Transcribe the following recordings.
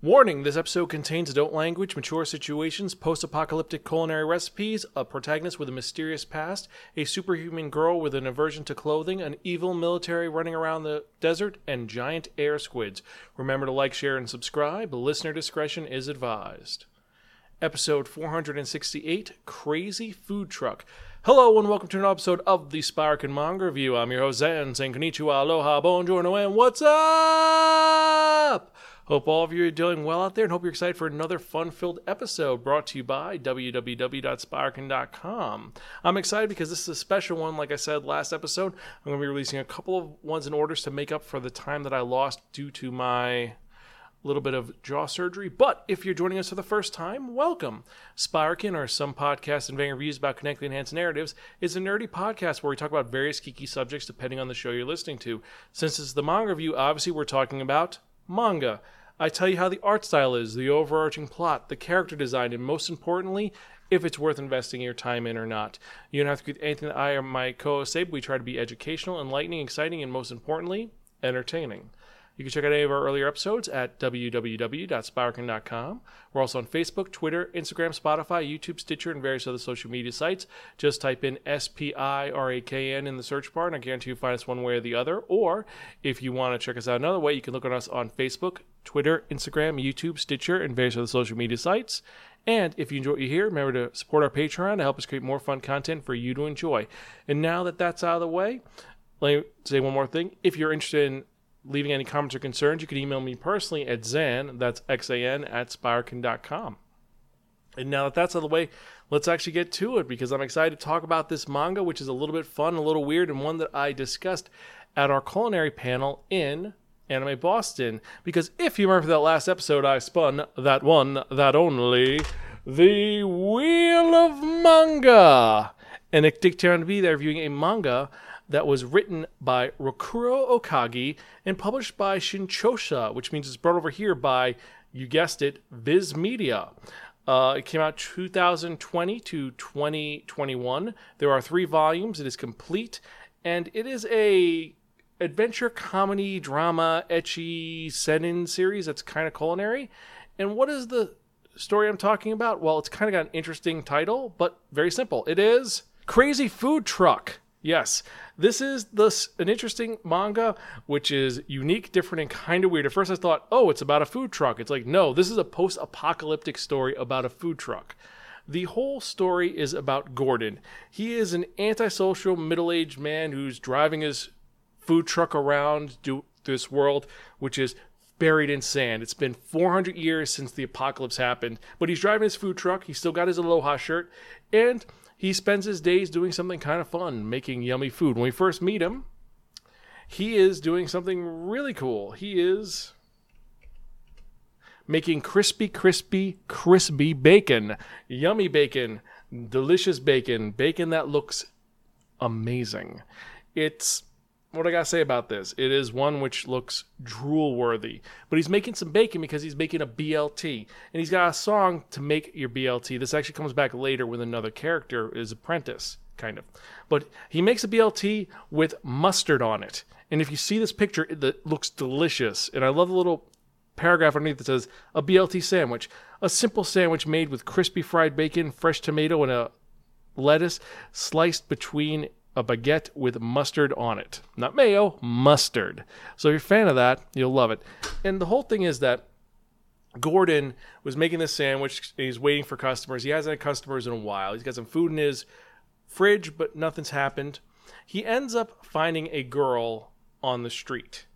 Warning this episode contains adult language, mature situations, post apocalyptic culinary recipes, a protagonist with a mysterious past, a superhuman girl with an aversion to clothing, an evil military running around the desert, and giant air squids. Remember to like, share, and subscribe. Listener discretion is advised. Episode 468 Crazy Food Truck. Hello and welcome to an episode of the Spiraken Manga Review. I'm your host, Xan, saying konnichiwa, aloha, bonjour, and what's up? Hope all of you are doing well out there and hope you're excited for another fun filled episode brought to you by www.spiraken.com. I'm excited because this is a special one. Like I said last episode, I'm going to be releasing a couple of ones in orders to make up for the time that I lost due to my little bit of jaw surgery. But if you're joining us for the first time, welcome. Spiraken, or some podcasts and reviews about connecting enhanced narratives, is a nerdy podcast where we talk about various geeky subjects depending on the show you're listening to. Since it's the manga review, obviously we're talking about manga. I tell you how the art style is, the overarching plot, the character design, and most importantly, if it's worth investing your time in or not. You don't have to get anything that I or my co-host say, but we try to be educational, enlightening, exciting, and most importantly, entertaining. You can check out any of our earlier episodes at www.spiraken.com. We're also on Facebook, Twitter, Instagram, Spotify, YouTube, Stitcher, and various other social media sites. Just type in S P I R A K N in the search bar, and I guarantee you'll find us one way or the other. Or if you want to check us out another way, you can look at us on Facebook, Twitter, Instagram, YouTube, Stitcher, and various other social media sites. And if you enjoy what you hear, remember to support our Patreon to help us create more fun content for you to enjoy. And now that that's out of the way, let me say one more thing. If you're interested in leaving any comments or concerns, you can email me personally at Xan, that's X-A-N, at Spiraken.com. And now that that's out of the way, let's actually get to it because I'm excited to talk about this manga, which is a little bit fun, a little weird, and one that I discussed at our culinary panel in Anime Boston. Because if you remember that last episode, I spun that one, that only, the Wheel of Manga. And it Dick to be there reviewing a manga that was written by Rokuro Ogaki and published by Shinchosha, which means it's brought over here by, you guessed it, Viz Media. Uh, it came out 2020 to 2021. There are three volumes. It is complete, and it is a adventure comedy drama ecchi seinen series that's kind of culinary. And what is the story I'm talking about? Well, it's kind of got an interesting title, but very simple. It is Crazy Food Truck. Yes, this is this an interesting manga, which is unique, different, and kind of weird. At first, I thought, oh, it's about a food truck. It's like, no, this is a post-apocalyptic story about a food truck. The whole story is about Gordon. He is an antisocial, middle-aged man who's driving his food truck around do, this world, which is buried in sand. It's been 400 years since the apocalypse happened, but he's driving his food truck. He's still got his aloha shirt, and he spends his days doing something kind of fun, making yummy food. When we first meet him, he is doing something really cool. He is making crispy, crispy, crispy bacon. Yummy bacon, delicious bacon, bacon that looks amazing. It's what I gotta say about this? It is one which looks drool worthy. But he's making some bacon because he's making a BLT. And he's got a song to make your BLT. This actually comes back later with another character, his apprentice, kind of. But he makes a BLT with mustard on it. And if you see this picture, it looks delicious. And I love the little paragraph underneath that says a BLT sandwich. A simple sandwich made with crispy fried bacon, fresh tomato, and a lettuce sliced between a baguette with mustard on it. Not mayo, mustard. So if you're a fan of that, you'll love it. And the whole thing is that Gordon was making this sandwich. He's waiting for customers. He hasn't had customers in a while. He's got some food in his fridge, but nothing's happened. He ends up finding a girl on the street.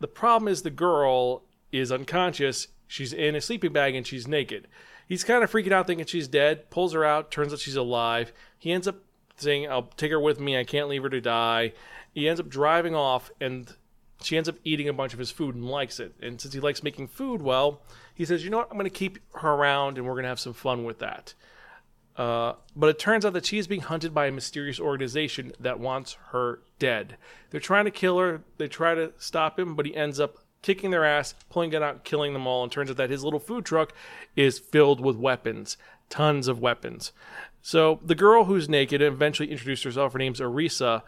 The problem is the girl is unconscious. She's in a sleeping bag and she's naked. He's kind of freaking out, thinking she's dead. Pulls her out. Turns out she's alive. He ends up saying, I'll take her with me. I can't leave her to die. He ends up driving off, and she ends up eating a bunch of his food and likes it. And since he likes making food, well, he says, you know what? I'm going to keep her around, and we're going to have some fun with that. Uh, but it turns out that she is being hunted by a mysterious organization that wants her dead. They're trying to kill her. They try to stop him, but he ends up kicking their ass, pulling it out, killing them all. And turns out that his little food truck is filled with weapons, tons of weapons. So the girl who's naked eventually introduced herself. Her name's Arisa,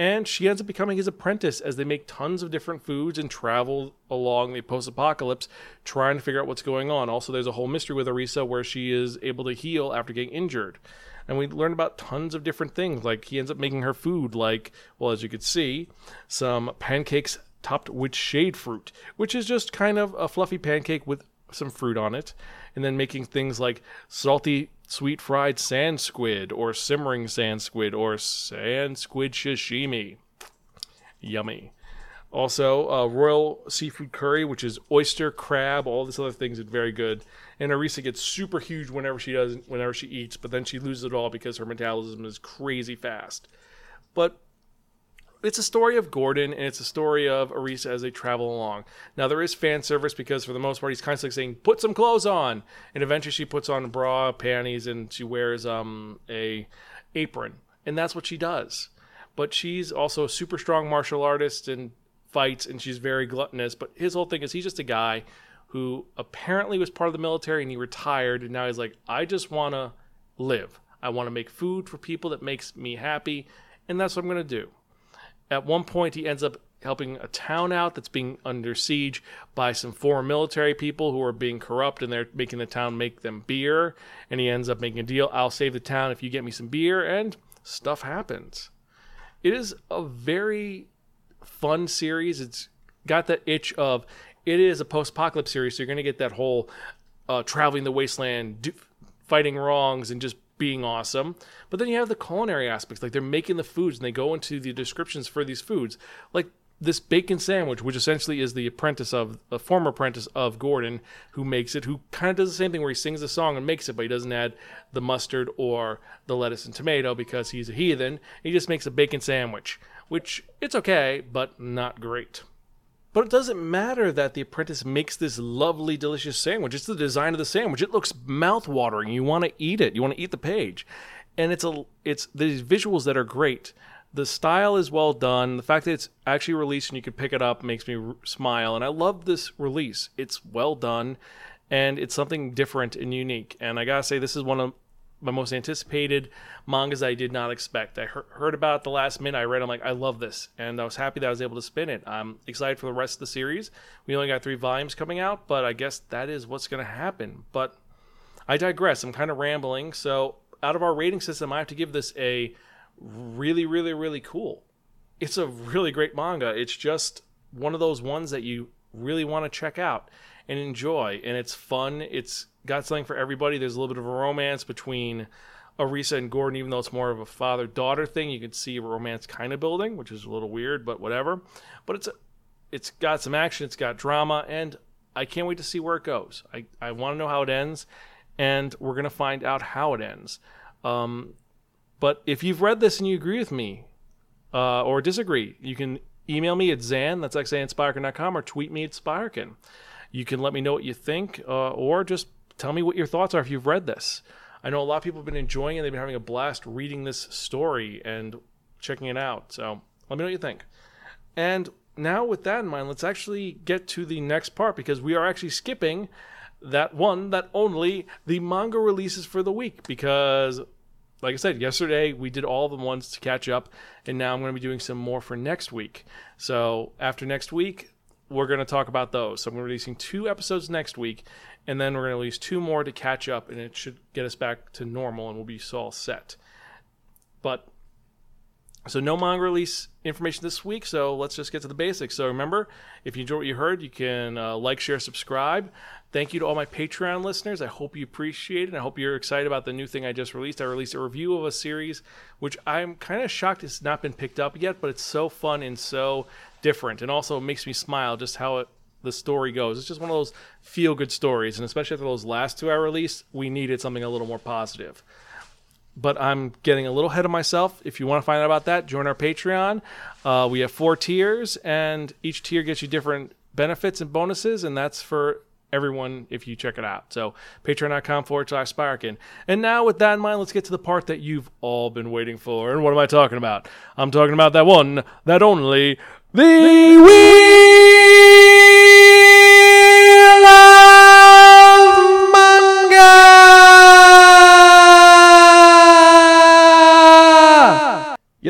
and she ends up becoming his apprentice as they make tons of different foods and travel along the post-apocalypse trying to figure out what's going on also there's a whole mystery with arisa where she is able to heal after getting injured and we learn about tons of different things like he ends up making her food like well as you could see some pancakes topped with shade fruit which is just kind of a fluffy pancake with some fruit on it and then making things like salty sweet fried sand squid or simmering sand squid or sand squid sashimi. Yummy. Also, uh, royal seafood curry, which is oyster, crab, all these other things. It's very good. And Arisa gets super huge whenever she does, whenever she eats, but then she loses it all because her metabolism is crazy fast. But it's a story of Gordon and it's a story of Arisa as they travel along. Now there is fan service because for the most part he's constantly saying, "Put some clothes on," and eventually she puts on a bra, panties, and she wears um a apron, and that's what she does. But she's also a super strong martial artist and fights, and she's very gluttonous. But his whole thing is he's just a guy who apparently was part of the military and he retired, and now he's like, I just want to live. I want to make food for people that makes me happy, and that's what I'm to do. At one point, he ends up helping a town out that's being under siege by some former military people who are being corrupt and they're making the town make them beer. And he ends up making a deal I'll save the town if you get me some beer, and stuff happens. It is a very fun series. It's got that itch of it is a post apocalypse series, so you're going to get that whole uh, traveling the wasteland, do, fighting wrongs, and just being awesome. But then you have the culinary aspects, like they're making the foods and they go into the descriptions for these foods, like this bacon sandwich, which essentially is the apprentice of a former apprentice of Gordon, who makes it, who kind of does the same thing where he sings a song and makes it, but he doesn't add the mustard or the lettuce and tomato because he's a heathen. He just makes a bacon sandwich, which it's okay, but not great. But it doesn't matter that the apprentice makes this lovely, delicious sandwich. It's the design of the sandwich. It looks mouth-watering. You want to eat it. You want to eat the page, and it's a it's these visuals that are great. The style is well done. The fact that it's actually released and you can pick it up makes me r- smile. And I love this release. It's well done, and it's something different and unique. And I gotta say, this is one of my most anticipated mangas I did not expect. I he- heard about it the last minute. I read. I'm like, I love this, and I was happy that I was able to spin it. I'm excited for the rest of the series. We only got three volumes coming out, but I guess that is what's going to happen. But I digress. I'm kind of rambling. So out of our rating system, I have to give this a really, really, really cool. It's a really great manga. It's just one of those ones that you really want to check out and enjoy, and it's fun. It's got something for everybody. There's a little bit of a romance between Arisa and Gordon, even though it's more of a father daughter thing. You can see a romance kind of building, which is a little weird, but whatever. But it's it's got some action, it's got drama, and I can't wait to see where it goes. I, I want to know how it ends, and we're going to find out how it ends. Um, but if you've read this and you agree with me uh, or disagree, you can email me at Xan, that's xainspirekin.com, or tweet me at Spiraken. You can let me know what you think, uh, or just tell me what your thoughts are if you've read this. I know a lot of people have been enjoying it. They've been having a blast reading this story and checking it out. So let me know what you think. And now, with that in mind, let's actually get to the next part because we are actually skipping that one, that only the manga releases for the week. Because, like I said, yesterday we did all the ones to catch up, and now I'm going to be doing some more for next week. So, after next week, we're going to talk about those. So, I'm releasing two episodes next week, and then we're going to release two more to catch up, and it should get us back to normal, and we'll be all set. But so no manga release information this week. So let's just get to the basics. So remember, if you enjoyed what you heard, you can uh, like, share, subscribe. Thank you to all my Patreon listeners. I hope you appreciate it. And I hope you're excited about the new thing I just released. I released a review of a series, which I'm kind of shocked it's not been picked up yet, but it's so fun and so different, and also makes me smile just how it the story goes. It's just one of those feel good stories, and especially after those last two I released, we needed something a little more positive. But I'm getting a little ahead of myself. If you want to find out about that, join our Patreon. Uh, we have four tiers, and each tier gets you different benefits and bonuses, and that's for everyone if you check it out. So patreon.com forward slash Spiraken. And now with that in mind, let's get to the part that you've all been waiting for. And what am I talking about? I'm talking about that one, that only, the Wheel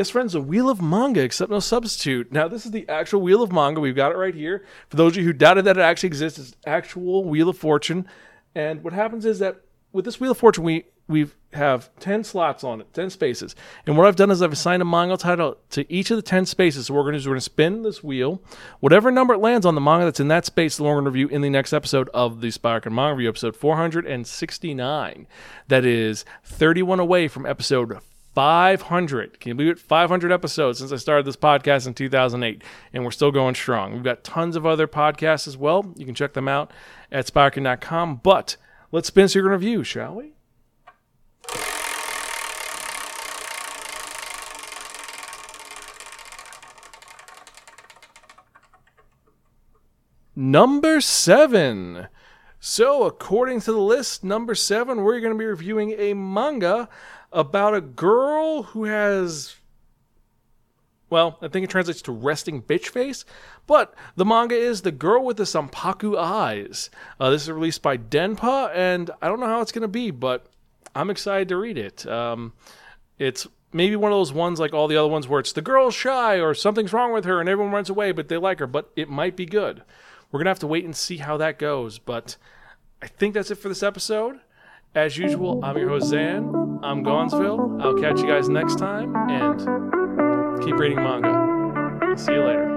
of Friends, the Wheel of Manga, except no substitute. Now, this is the actual Wheel of Manga. We've got it right here. For those of you who doubted that it actually exists, it's actual Wheel of Fortune. And what happens is that with this Wheel of Fortune, we we have 10 slots on it, 10 spaces. And what I've done is I've assigned a manga title to each of the 10 spaces. So we're going to, we're going to spin this wheel. Whatever number it lands on the manga that's in that space, we're going to review in the next episode of the Spiraken Manga Review, episode 469. That is 31 away from episode 500. Can you believe it? 500 episodes since I started this podcast in 2008, and we're still going strong. We've got tons of other podcasts as well. You can check them out at spiraken.com. But let's spin to review, shall we? Number seven. So, according to the list, number seven, we're going to be reviewing a manga about a girl who has. Well, I think it translates to resting bitch face, but the manga is The Girl with the Sampaku Eyes. Uh, this is released by Denpa, and I don't know how it's going to be, but I'm excited to read it. Um, it's maybe one of those ones like all the other ones where it's the girl's shy or something's wrong with her and everyone runs away, but they like her, but it might be good. We're going to have to wait and see how that goes. But I think that's it for this episode. As usual, I'm your host, Xan. I'm Gonzville. I'll catch you guys next time and keep reading manga. See you later.